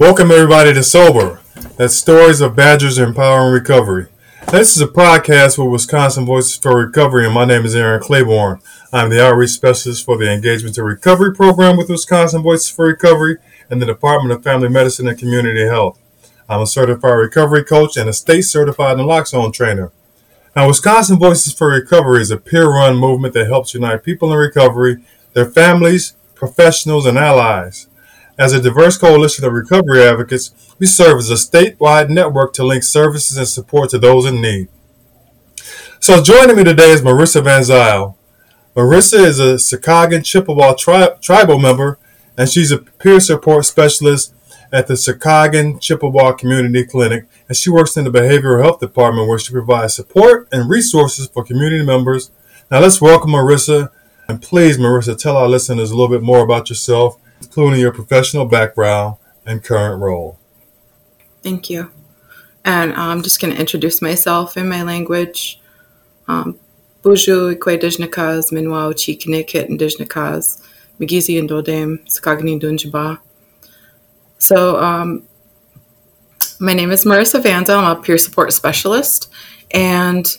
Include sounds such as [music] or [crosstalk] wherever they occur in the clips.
Welcome everybody to Sober. That's stories of Badgers empowering recovery. This is a podcast with Wisconsin Voices for Recovery, and my name is Aaron Claiborne. I'm the outreach specialist for the Engagement to Recovery program with Wisconsin Voices for Recovery and the Department of Family Medicine and Community Health. I'm a certified recovery coach and a state certified naloxone trainer. Now, Wisconsin Voices for Recovery is a peer run movement that helps unite people in recovery, their families, professionals, and allies. As a diverse coalition of recovery advocates, we serve as a statewide network to link services and support to those in need. So joining me today is Marisa Van Zile. Marisa is a Sokaogon Chippewa tri- tribal member, and she's a peer support specialist at the Sokaogon Chippewa Community Clinic, and she works in the behavioral health department where she provides support and resources for community members. Now let's welcome Marisa, and please, Marisa, tell our listeners a little bit more about yourself including your professional background and current role. Thank you. And I'm just going to introduce myself in my language. Um, Buju ikwe dijnakas minwa uchi kinekit dijnakas migizi and dodem dunjaba. So um, my name is Marisa Vanda. I'm a peer support specialist, and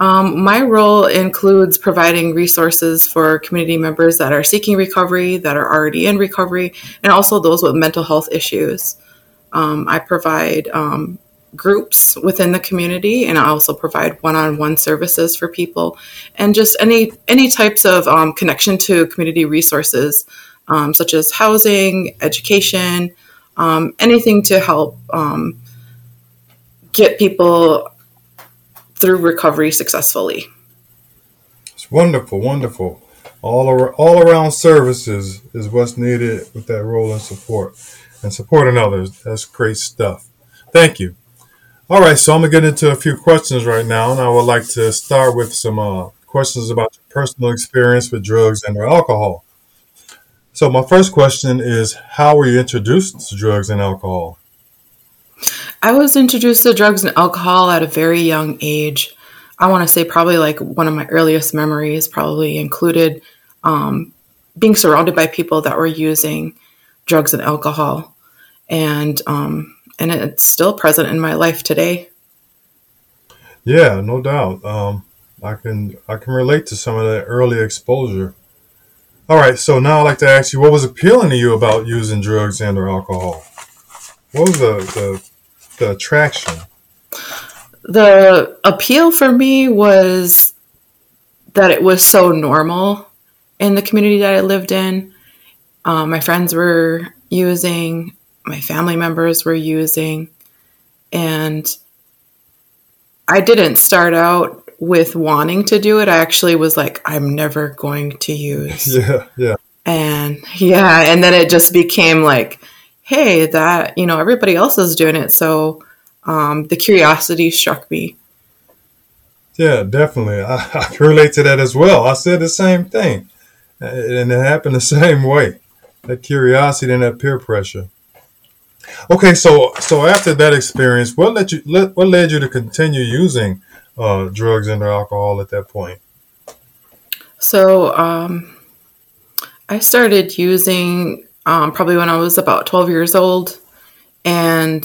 um, my role includes providing resources for community members that are seeking recovery, that are already in recovery, and also those with mental health issues. Um, I provide um, groups within the community, and I also provide one-on-one services for people, and just any any types of um, connection to community resources, um, such as housing, education, um, anything to help get people through recovery successfully. It's wonderful, wonderful. All, all around services is what's needed with that role and support and supporting others. That's great stuff. Thank you. All right, so I'm going to get into a few questions right now, and I would like to start with some uh, questions about your personal experience with drugs and or alcohol. So, my first question is How were you introduced to drugs and alcohol? I was introduced to drugs and alcohol at a very young age. I want to say probably like one of my earliest memories probably included um, being surrounded by people that were using drugs and alcohol, and um, and it's still present in my life today. Yeah, no doubt. Um, I can I can relate to some of that early exposure. All right, so now I'd like to ask you, what was appealing to you about using drugs and or alcohol? What was the, the the attraction? The appeal for me was that it was so normal in the community that I lived in. Um, my friends were using, my family members were using, and I didn't start out with wanting to do it. I actually was like, I'm never going to use. [laughs] Yeah, yeah. And yeah, and then it just became like, hey, that, you know, everybody else is doing it. So um, the curiosity struck me. Yeah, definitely. I, [laughs] I can relate to that as well. I said the same thing. And it happened the [laughs] same way. That curiosity and that peer pressure. Okay, so so after that experience, what led you what led you to continue using uh, drugs and alcohol at that point? So um, I started using um, probably when I was about 12 years old. And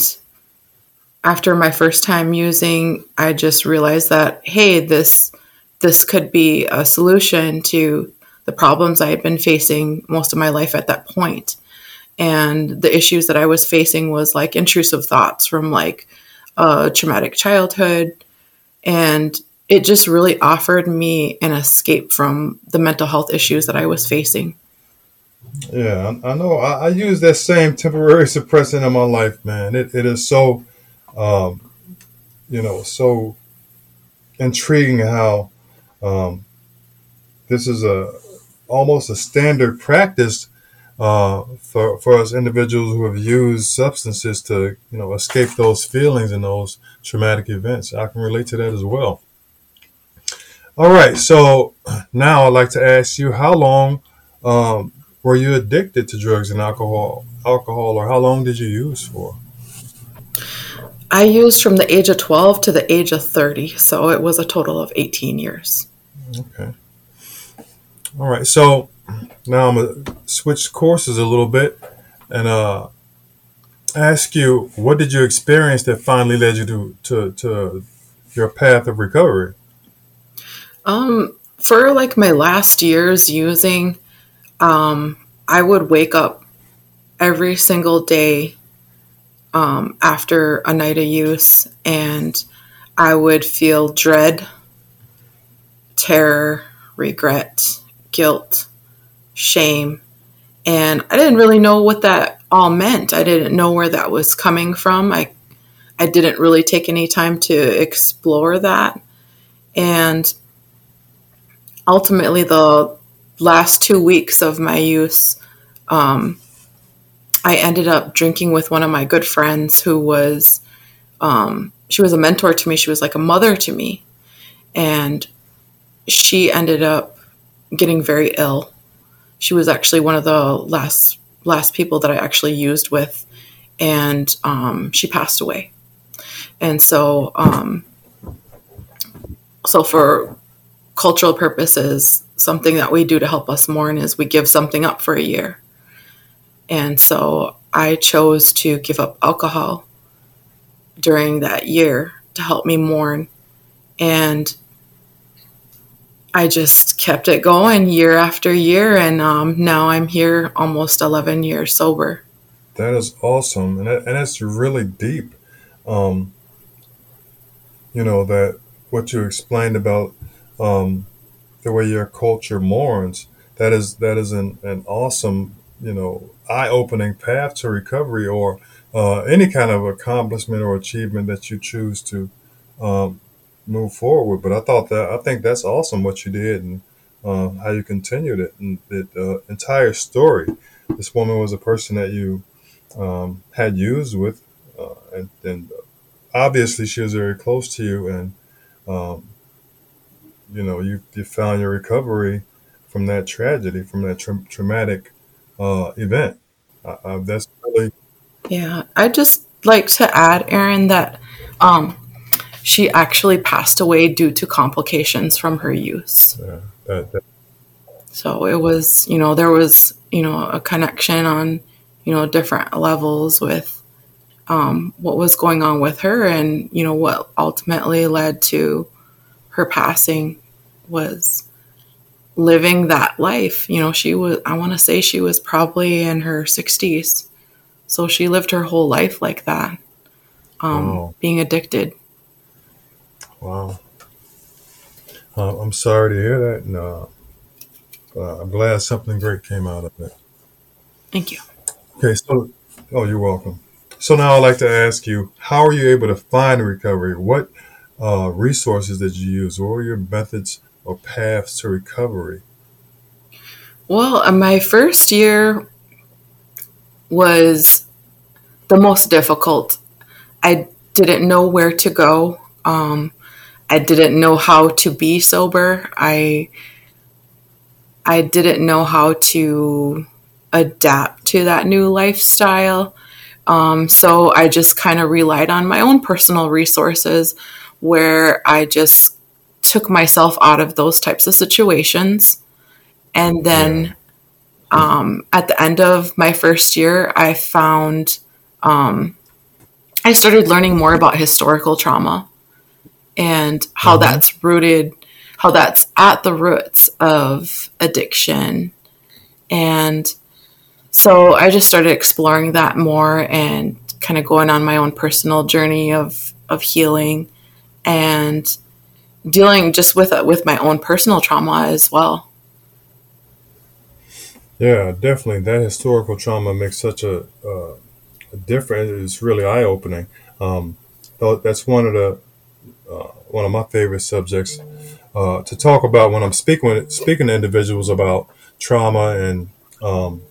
after my first time using, I just realized that, hey, this this could be a solution to the problems I had been facing most of my life at that point. And the issues that I was facing was like intrusive thoughts from like a traumatic childhood. And it just really offered me an escape from the mental health issues that I was facing. Yeah, I, I know. I, I, use that same temporary [laughs] suppressant in my life, man. It, it is so, um, you know, so intriguing how um, this is a almost a standard practice uh, for for us individuals who have used substances to, you know, escape those feelings and those traumatic events. I can relate to that as well. All right, so [clears throat] now I'd like to ask you, how long um, were you addicted to drugs and alcohol alcohol or how long did you use for? I used from the age of 12 to the age of 30 so it was a total of 18 years. Okay. All right so now i'm gonna switch courses a little bit and uh ask you, what did you experience that finally led you to to, to your path of recovery? Um, for like my last years using, um, I would wake up every single day um, after a night of use, and I would feel dread, terror, regret, guilt, shame, and I didn't really know what that all meant. I didn't know where that was coming from. I I didn't really take any time to explore that, and ultimately, the last two weeks of my use, um, I ended up drinking with one of my good friends who was, um, she was a mentor to me. She was like a mother to me. And she ended up getting very ill. She was actually one of the last last people that I actually used with, and um, she passed away. And so, um, so for cultural purposes, something that we do to help us mourn is we give something up for a year. And so I chose to give up alcohol during that year to help me mourn. And I just kept it going year after year. And um, now I'm here almost 11 years sober. That is awesome. And, that, and that's really deep. Um, you know, that what you explained about um, the way your culture mourns, that is, that is an, an awesome you know eye-opening path to recovery or uh, any kind of accomplishment or achievement that you choose to um, move forward. But I thought that I think that's awesome what you did and uh, how you continued it and the uh, entire story. This woman was a person that you um, had used with, uh, and, and, obviously she was very close to you, and um, you know you you found your recovery from that tragedy, from that tra- traumatic uh, event. Uh, uh, that's really yeah. I just like to add, Aaron, that um, she actually passed away due to complications from her use. Yeah, that, that. So it was, you know, there was, you know, a connection on, you know, different levels with um, what was going on with her, and you know what ultimately led to her passing was living that life. You know, she was, I want to say she was probably in her 60s. So she lived her whole life like that, um, wow. being addicted. Wow. Uh, I'm sorry to hear that. And, uh, uh, I'm glad something great came out of it. Thank you. Okay, so, oh, you're welcome. So now I'd like to ask you, how are you able to find recovery? What uh, resources that you use? What were your methods or paths to recovery? Well, uh, my first year was the most difficult. I didn't know where to go. Um, I didn't know how to be sober. I I didn't know how to adapt to that new lifestyle. Um, so I just kind of relied on my own personal resources where I just took myself out of those types of situations. And then um, at the end of my first year, I found um, I started learning more about historical trauma and how mm-hmm. that's rooted, how that's at the roots of addiction. And so I just started exploring that more and kind of going on my own personal journey of, of healing and dealing just with with my own personal trauma as well. Yeah, definitely. That historical trauma makes such a, uh, a difference. It's really eye opening. Um, that's one of the uh, one of my favorite subjects uh, to talk about when I'm speaking speaking to individuals about trauma and um,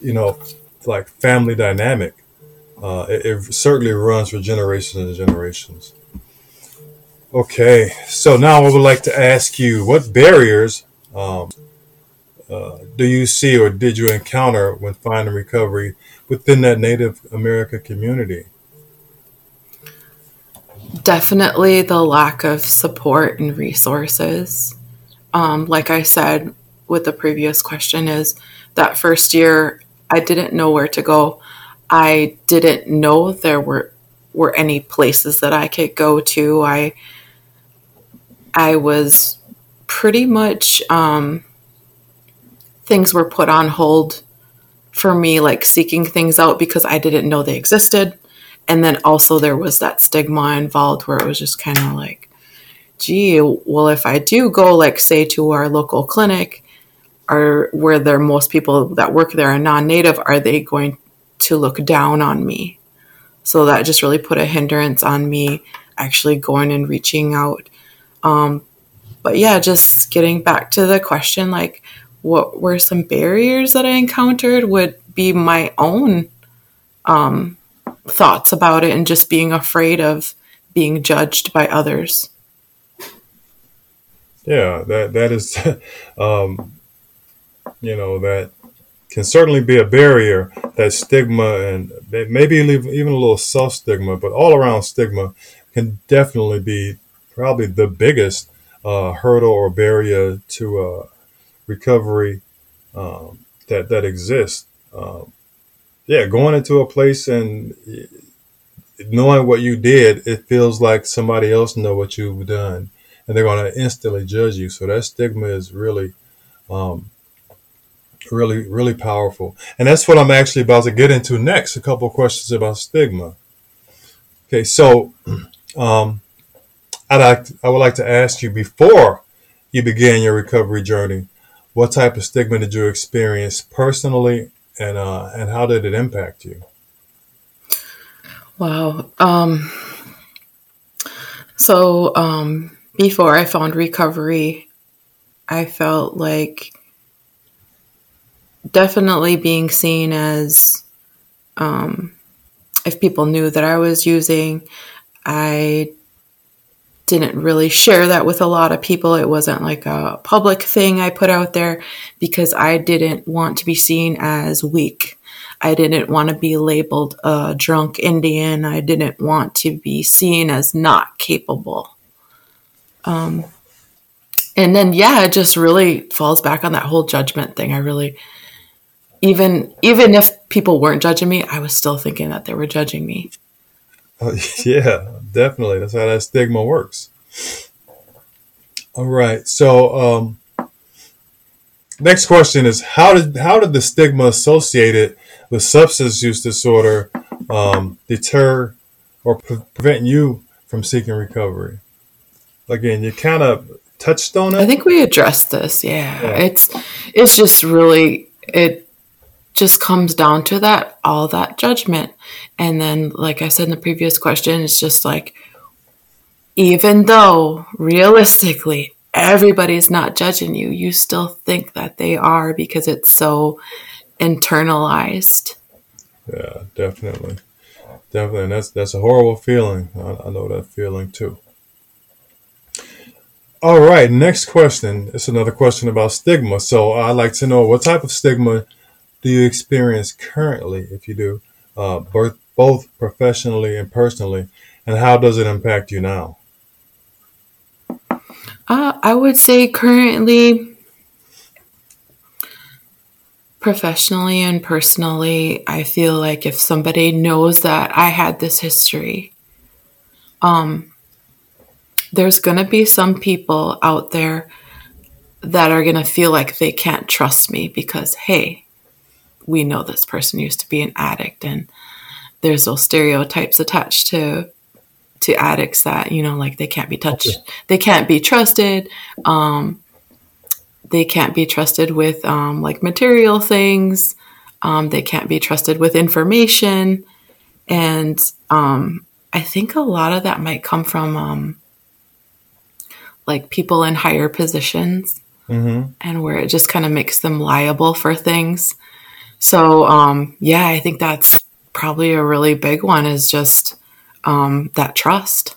you know like family dynamic. Uh, it, it certainly runs for generations and generations. Okay, so now I would like to ask you what barriers um, uh, do you see or did you encounter when finding recovery within that Native American community? Definitely the lack of support and resources. Um, like I said with the previous question, is that first year I didn't know where to go. I didn't know there were were any places that I could go to. I I was pretty much um, things were put on hold for me, like seeking things out because I didn't know they existed. And then also there was that stigma involved where it was just kind of like, gee, well, if I do go, like, say, to our local clinic, are where there most people that work there are non-native, are they going to look down on me? So that just really put a hindrance on me actually going and reaching out. Um, but yeah, just getting back to the question, like, what were some barriers that I encountered would be my own um, thoughts about it and just being afraid of being judged by others. Yeah, that that is, [laughs] um, you know, that can certainly be a barrier. That stigma and maybe even a little self stigma, but all around stigma can definitely be probably the biggest uh, hurdle or barrier to uh, recovery um, that that exists. Um, yeah, going into a place and knowing what you did, it feels like somebody else know what you've done, and they're going to instantly judge you. So that stigma is really, um, really, really powerful, and that's what I'm actually about to get into next. A couple questions about stigma. Okay, so [clears throat] um, I'd like to, I would like to ask you before you began your recovery journey, what type of stigma did you experience personally, and uh, and how did it impact you? Wow. Um, so um, before I found recovery, I felt like definitely being seen as um, if people knew that I was using, I didn't really share that with a lot of people. It wasn't like a public thing I put out there because I didn't want to be seen as weak. I didn't want to be labeled a drunk Indian. I didn't want to be seen as not capable. Um, and then, yeah, it just really falls back on that whole judgment thing. I really, even even if people weren't judging me, I was still thinking that they were judging me. Uh, [laughs] yeah, definitely. That's how that stigma works. All right. So, um, next question is how did how did the stigma associated with substance use disorder um, deter or pre- prevent you from seeking recovery? Again, you kind of touched on it. I think we addressed this. Yeah. yeah. It's it's just really it just comes down to that all that judgment. And then like i said in the previous question it's just like even though realistically everybody's not judging you you still think that they are because it's so internalized. Yeah definitely. Definitely and that's that's a horrible feeling. I, I know that feeling too. All right next question. It's another question about stigma. So i'd like to know what type of stigma do you experience currently, if you do, uh, both, both professionally and personally, and how does it impact you now? Uh, I would say currently, professionally and personally, I feel like if somebody knows that I had this history, um, there's going to be some people out there that are going to feel like they can't trust me because, hey, we know this person used to be an addict and there's those stereotypes attached to to addicts that you know like they can't be touched okay. they can't be trusted um, they can't be trusted with um, like material things um, they can't be trusted with information and um, i think a lot of that might come from um, like people in higher positions mm-hmm. and where it just kind of makes them liable for things so, um, yeah, I think that's probably a really big one is just um, that trust.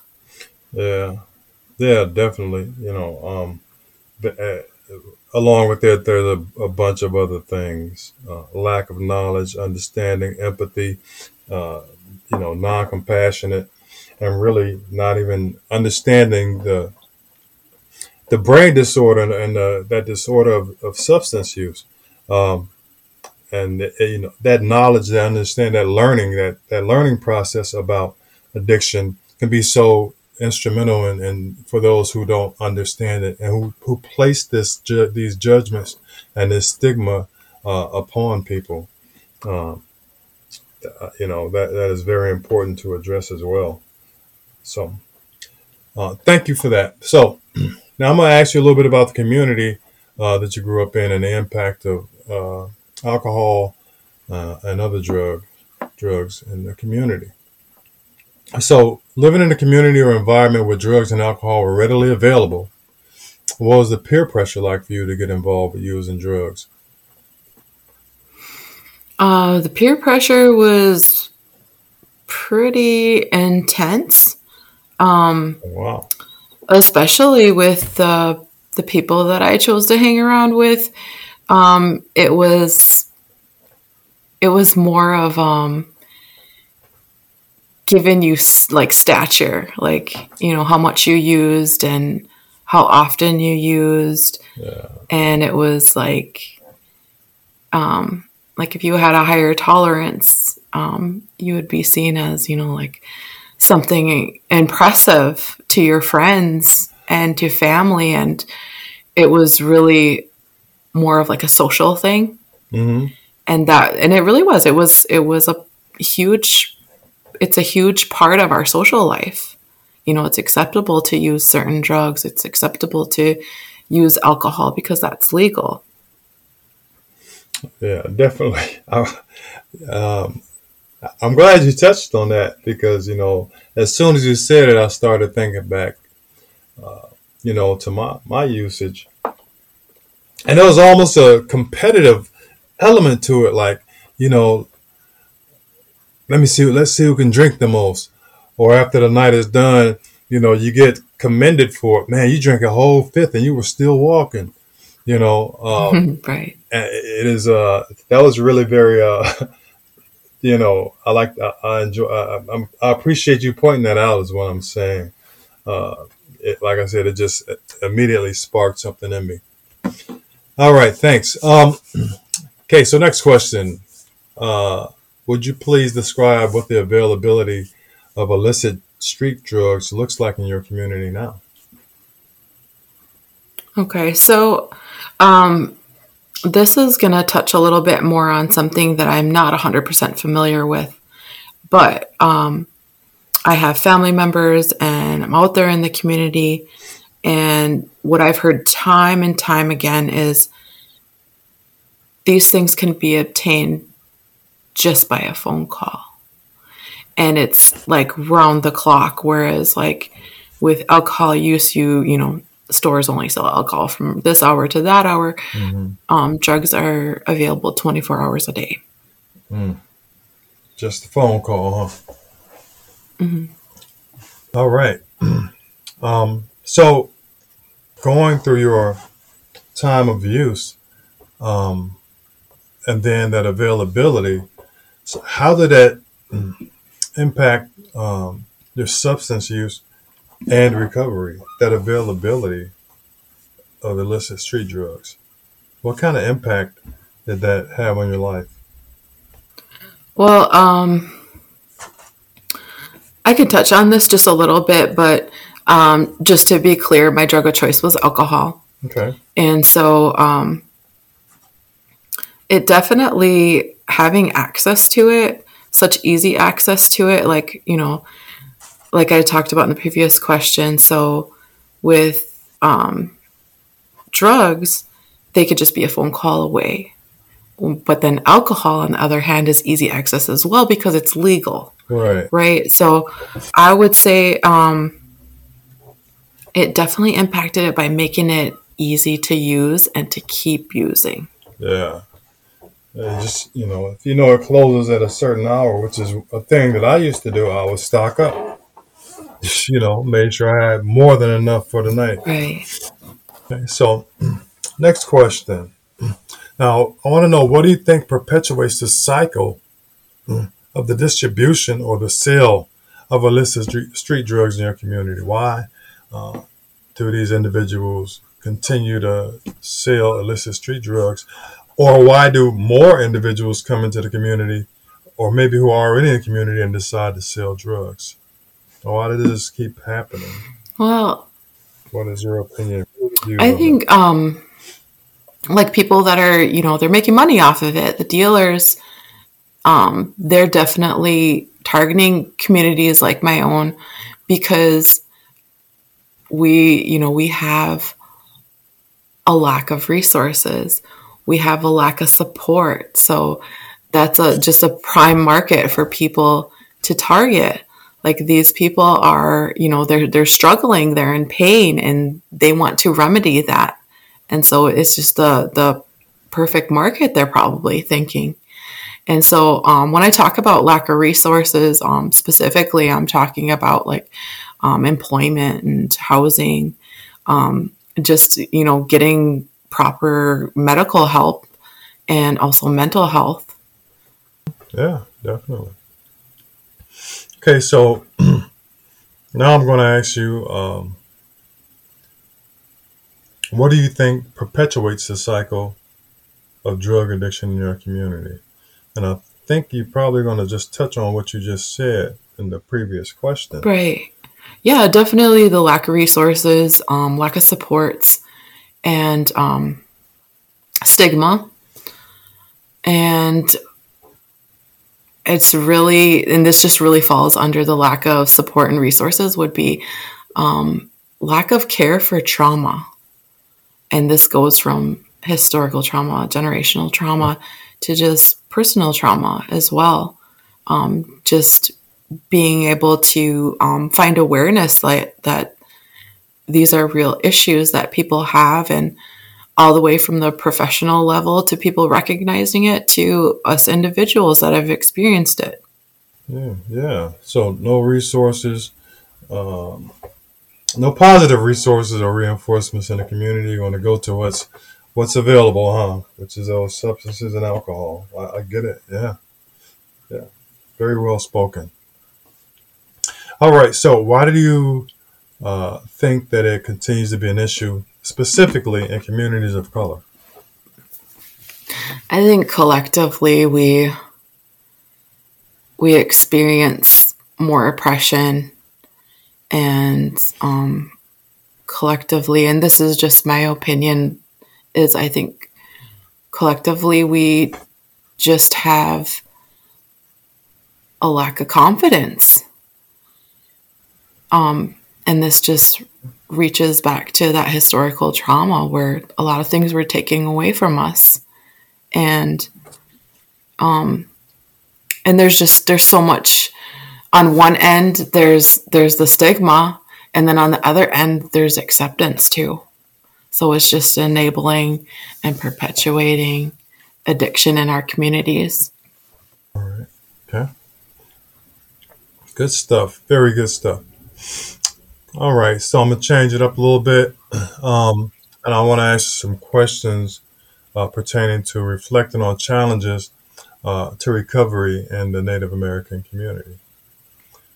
Yeah, yeah, definitely. You know, um, but, uh, along with that, there's a, a bunch of other things: uh, lack of knowledge, understanding, empathy. Uh, you know, non-compassionate, and really not even understanding the the brain disorder and, uh, that disorder of, of substance use. Um, and uh, you know that knowledge, that understand, that learning, that that learning process about addiction can be so instrumental in, in for those who don't understand it and who who place this ju- these judgments and this stigma uh, upon people. Um, uh, you know that that is very important to address as well. So, uh, thank you for that. So, [clears throat] now I'm going to ask you a little bit about the community uh, that you grew up in and the impact of uh, alcohol uh, and other drug drugs in the community. So, living in a community or environment where drugs and alcohol were readily available, what was the peer pressure like for you to get involved with using drugs? Uh, the peer pressure was pretty intense. Um, wow. Especially with the the people that I chose to hang around with, um, it was it was more of um, giving you like stature, like you know how much you used and how often you used, yeah. and it was like, um, like if you had a higher tolerance, um, you would be seen as you know like something impressive to your friends and to family, and it was really more of like a social thing, mm-hmm. and that and it really was. It was it was a huge it's a huge part of our social life. You know, it's acceptable to use certain drugs, it's acceptable to use alcohol because that's legal. Yeah, definitely. [laughs] um, I'm glad you touched on that because, you know, as soon as you said it, I started thinking back, uh, you know, to my, my usage. And there was almost a competitive element to it. Like, you know, let me see, let's see who can drink the most. Or after the night is done, you know, you get commended for it. Man, you drank a whole fifth and you were still walking. You know, um, [laughs] right? It is. Uh, that was really very. Uh, [laughs] you know, I like. I, I enjoy. I, I, appreciate you pointing that out. Is what I'm saying. Uh, it, like I said, it just immediately sparked something in me. All right, thanks. Um, [clears throat] okay, so next question. Uh, would you please describe what the availability of illicit street drugs looks like in your community now? Okay, so um, this is going to touch a little bit more on something that I'm not 100% familiar with, but um, I have family members and I'm out there in the community. And what I've heard time and time again is these things can be obtained just by a phone call. And it's like round the clock. Whereas, like with alcohol use, you, you know, stores only sell alcohol from this hour to that hour. Mm-hmm. Um, drugs are available 24 hours a day. Mm. Just a phone call, huh? Mm-hmm. All right. [clears throat] um, so, going through your time of use, um, and then that availability, so how did that impact um, your substance use and recovery? That availability of illicit street drugs. What kind of impact did that have on your life? Well, um, I could touch on this just a little bit, but um, just to be clear, my drug of choice was alcohol. Okay. And so um, it definitely having access to it, such easy access to it, like, you know, like I talked about in the previous question. So with um, drugs, they could just be a phone call away. But then alcohol, on the other hand, is easy access as well because it's legal. Right. Right. So I would say um, it definitely impacted it by making it easy to use and to keep using. Yeah. Uh, just you know, if you know it closes at a certain hour, which is a thing that I used to do, I would stock up. You know, made sure I had more than enough for the night. Right. Okay, so [clears throat] next question. [clears throat] Now, I want to know what do you think perpetuates the cycle [clears throat] of the distribution or the sale of illicit street drugs in your community? Why uh, do these individuals continue to sell illicit street drugs? Or why do more individuals come into the community, or maybe who are already in the community and decide to sell drugs? Why does this keep happening? Well, what is your opinion? I think, um, like people that are, you know, they're making money off of it. The dealers, um, they're definitely targeting communities like my own because we, you know, we have a lack of resources. We have a lack of support. So that's a just a prime market for people to target. Like these people are, you know, they're they're struggling, they're in pain and they want to remedy that. And so it's just the the perfect market they're probably thinking. And so um, when I talk about lack of resources, um, specifically, I'm talking about like um, employment and housing, um, just you know getting proper medical help and also mental health. Yeah, definitely. Okay, so [clears throat] now I'm going to ask you, um, what do you think perpetuates the cycle of drug addiction in your community? And I think you're probably going to just touch on what you just said in the previous question. Right. Yeah, definitely the lack of resources, um, lack of supports, and um, stigma. And it's really, and this just really falls under the lack of support and resources, would be um, lack of care for trauma. And this goes from historical trauma, generational trauma, to just personal trauma as well. Um, just being able to um, find awareness like that these are real issues that people have and all the way from the professional level to people recognizing it to us individuals that have experienced it. Yeah yeah. So no resources um, no positive resources or reinforcements in the community. You're going to go to what's what's available huh? Which is those substances and alcohol. I, I get it yeah. Yeah very well spoken. All right. So, why do you uh, think that it continues to be an issue, specifically in communities of color? I think collectively we we experience more oppression, and um, collectively, and this is just my opinion, is I think collectively we just have a lack of confidence um, and this just reaches back to that historical trauma where a lot of things were taken away from us. And um, and there's just there's so much on one end there's there's the stigma and then on the other end there's acceptance too. So it's just enabling and perpetuating addiction in our communities. All right. Okay. Good stuff. Very good stuff all right, so I'm gonna change it up a little bit, [clears throat] um, and I want to ask some questions uh, pertaining to reflecting on challenges uh, to recovery in the Native American community.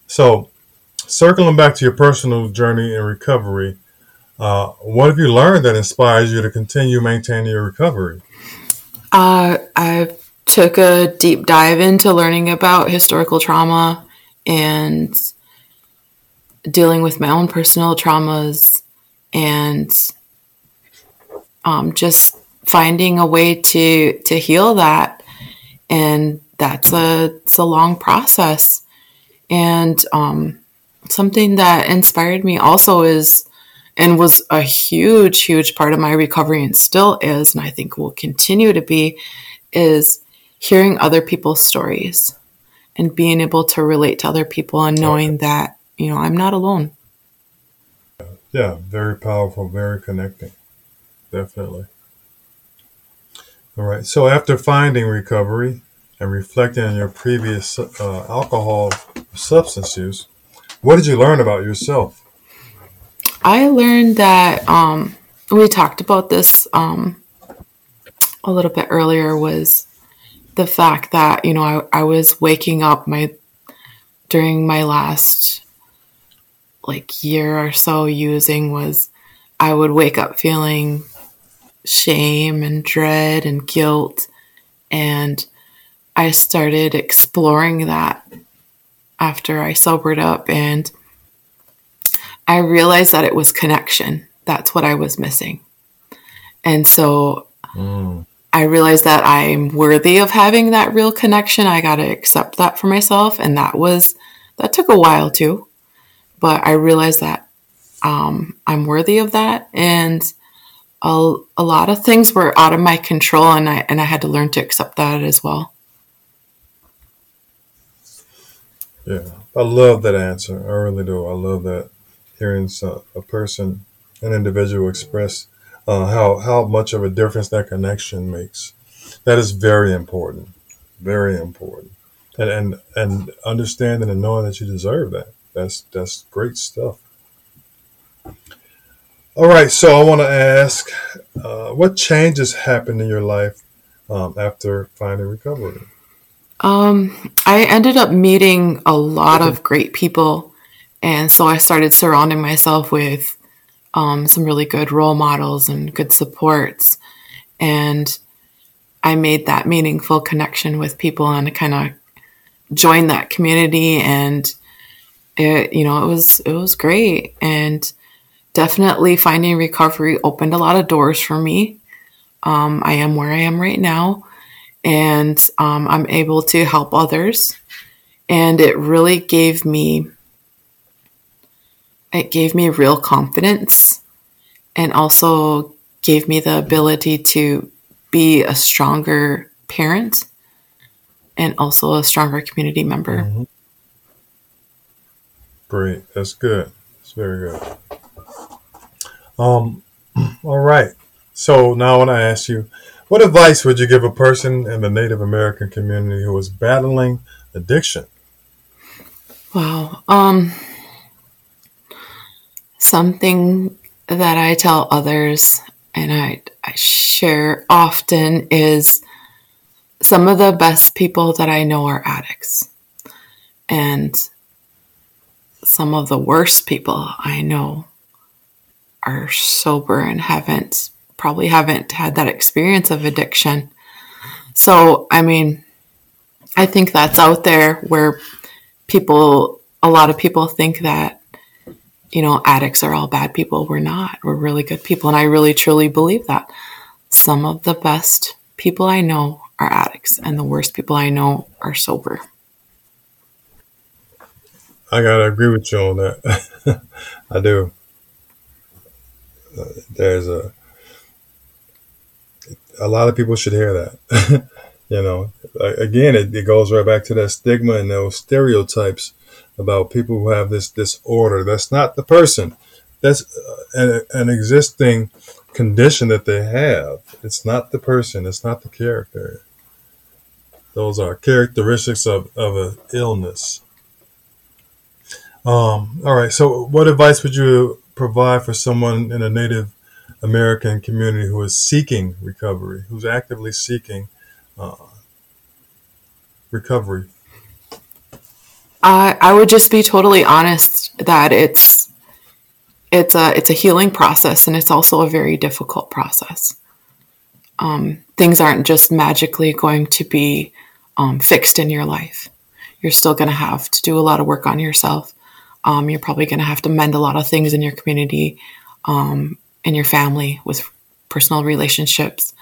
So, circling back to your personal journey in recovery, uh, what have you learned that inspires you to continue maintaining your recovery? Uh, I took a deep dive into learning about historical trauma and dealing with my own personal traumas and um, just finding a way to to heal that. And that's a it's a long process. And um, something that inspired me also is and was a huge huge part of my recovery and still is and i think will continue to be is hearing other people's stories and being able to relate to other people and knowing that you know, I'm not alone. Yeah, very powerful, very connecting. Definitely. All right. So after finding recovery and reflecting on your previous uh, alcohol substance use, what did you learn about yourself? I learned that um, we talked about this um, a little bit earlier was the fact that you know I, I was waking up my during my last like year or so using was I would wake up feeling shame and dread and guilt. And I started exploring that after I sobered up. And I realized that it was connection. That's what I was missing. And so mm. I realized that I'm worthy of having that real connection. I got to accept that for myself. And that was, that took a while too. But I realized that um, I'm worthy of that. And a, a lot of things were out of my control. And I, and I had to learn to accept that as well. Yeah, I love that answer. I really do. I love that hearing a person, an individual express uh, how how much of a difference that connection makes. That is very important, very important, and and and understanding and knowing that you deserve that. That's that's great stuff. All right, so I want to ask, uh, what changes happened in your life um, after finding recovery? Um, I ended up meeting a lot of great people, and so I started surrounding myself with um, some really good role models and good supports. And I made that meaningful connection with people and kind of joined that community. And it, you know, it was, it was great. And definitely finding recovery opened a lot of doors for me. Um, I am where I am right now and um, I'm able to help others. And it really gave me it gave me real confidence and also gave me the ability to be a stronger parent and also a stronger community member. Mm-hmm. Great. That's good. That's very good. Um, [clears throat] all right. So now I want to ask you, what advice would you give a person in the Native American community who is battling addiction? Wow. Um, something that I tell others and I, I share often is some of the best people that I know are addicts. And some of the worst people I know are sober and haven't probably haven't had that experience of addiction. So, I mean, I think that's out there where people, a lot of people think that you know, addicts are all bad people. We're not. We're really good people. And I really truly believe that. Some of the best people I know are addicts, and the worst people I know are sober. I got to agree with you on that. [laughs] I do. Uh, there's a, a lot of people should hear that. [laughs] you know, again, it, it goes right back to that stigma and those stereotypes about people who have this disorder. That's not the person. That's uh, an, an existing condition that they have. It's not the person. It's not the character. Those are characteristics of, of an illness. Um, all right. So, what advice would you provide for someone in a Native American community who is seeking recovery, who's actively seeking uh, recovery I, I would just be totally honest that it's it's a it's a healing process and it's also a very difficult process. Um, things aren't just magically going to be um, fixed in your life. You're still going to have to do a lot of work on yourself. Um, you're probably going to have to mend a lot of things in your community, um, in your family, with personal relationships.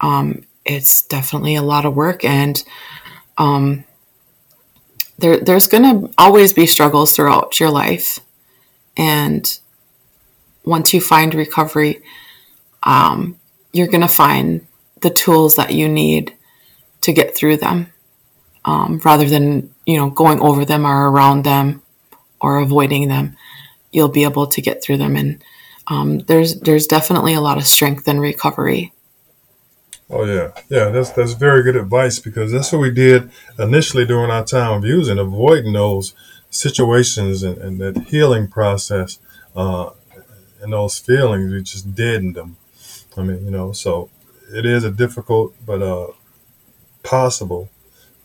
Um, it's definitely a lot of work, and um, there, there's going to always be struggles throughout your life. And once you find recovery, um, you're going to find the tools that you need to get through them um, rather than, you know, going over them or around them or avoiding them. You'll be able to get through them. And um, there's, there's definitely a lot of strength in recovery. Oh yeah, yeah. That's that's very good advice because that's what we did initially during our time of using, avoiding those situations and, and that healing process uh, and those feelings. We just deadened them. I mean, you know, so it is a difficult but uh, possible,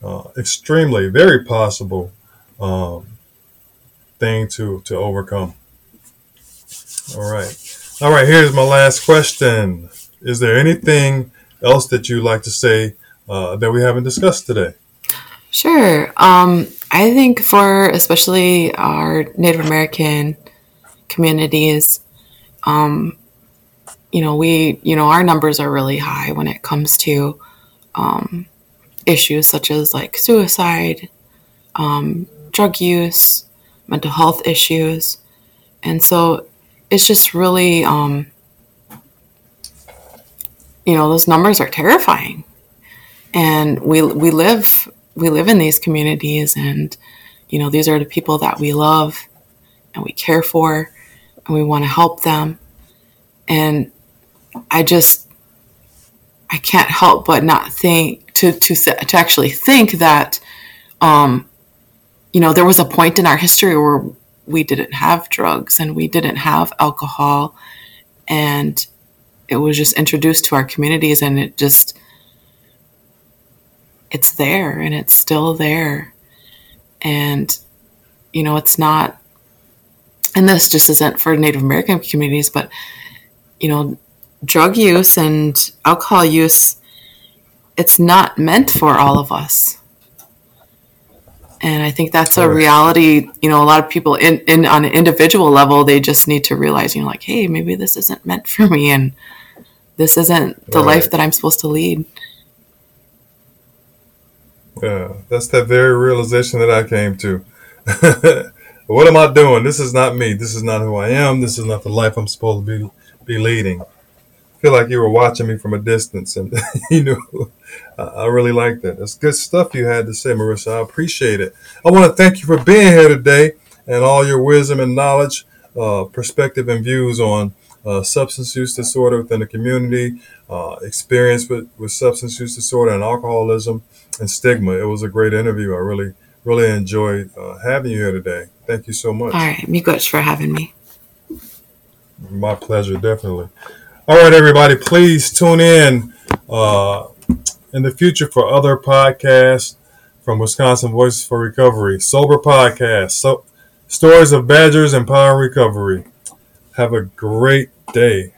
uh, extremely very possible um, thing to to overcome. All right, all right. Here's my last question. is there anything else that you'd like to say uh, that we haven't discussed today? Sure. Um, I think for especially our Native American communities, um, you know, we, you know, our numbers are really high when it comes to um, issues such as like suicide, um, drug use, mental health issues. And so it's just really, um, you know, those numbers are terrifying. And we, we live, we live in these communities and, you know, these are the people that we love and we care for and we want to help them. And I just, I can't help but not think to, to, to actually think that, um, you know, there was a point in our history where we didn't have drugs and we didn't have alcohol. And it was just introduced to our communities and it just it's there and it's still there. And you know it's not and this just isn't for native american communities but you know drug use and alcohol use it's not meant for all of us and I think that's a reality. You know, a lot of people in, in on an individual level, they just need to realize, you know, like, hey, maybe this isn't meant for me, and this isn't the right. life that I'm supposed to lead. Yeah, that's that very realization that I came to. [laughs] what am I doing? This is not me. This is not who I am. This is not the life I'm supposed to be be leading feel like you were watching me from a distance, and [laughs] you know, I really like that. That's good stuff you had to say, Marisa. I appreciate it. I want to thank you for being here today and all your wisdom and knowledge, uh, perspective, and views on uh, substance use disorder within the community, uh, experience with, with substance use disorder and alcoholism, and stigma. It was a great interview. I really, really enjoyed uh, having you here today. Thank you so much. All right, good for having me. My pleasure, definitely. All right, everybody, please tune in uh, in the future for other podcasts from Wisconsin Voices for Recovery, Sober Podcast, so, Stories of Badgers Empowering Recovery. Have a great day.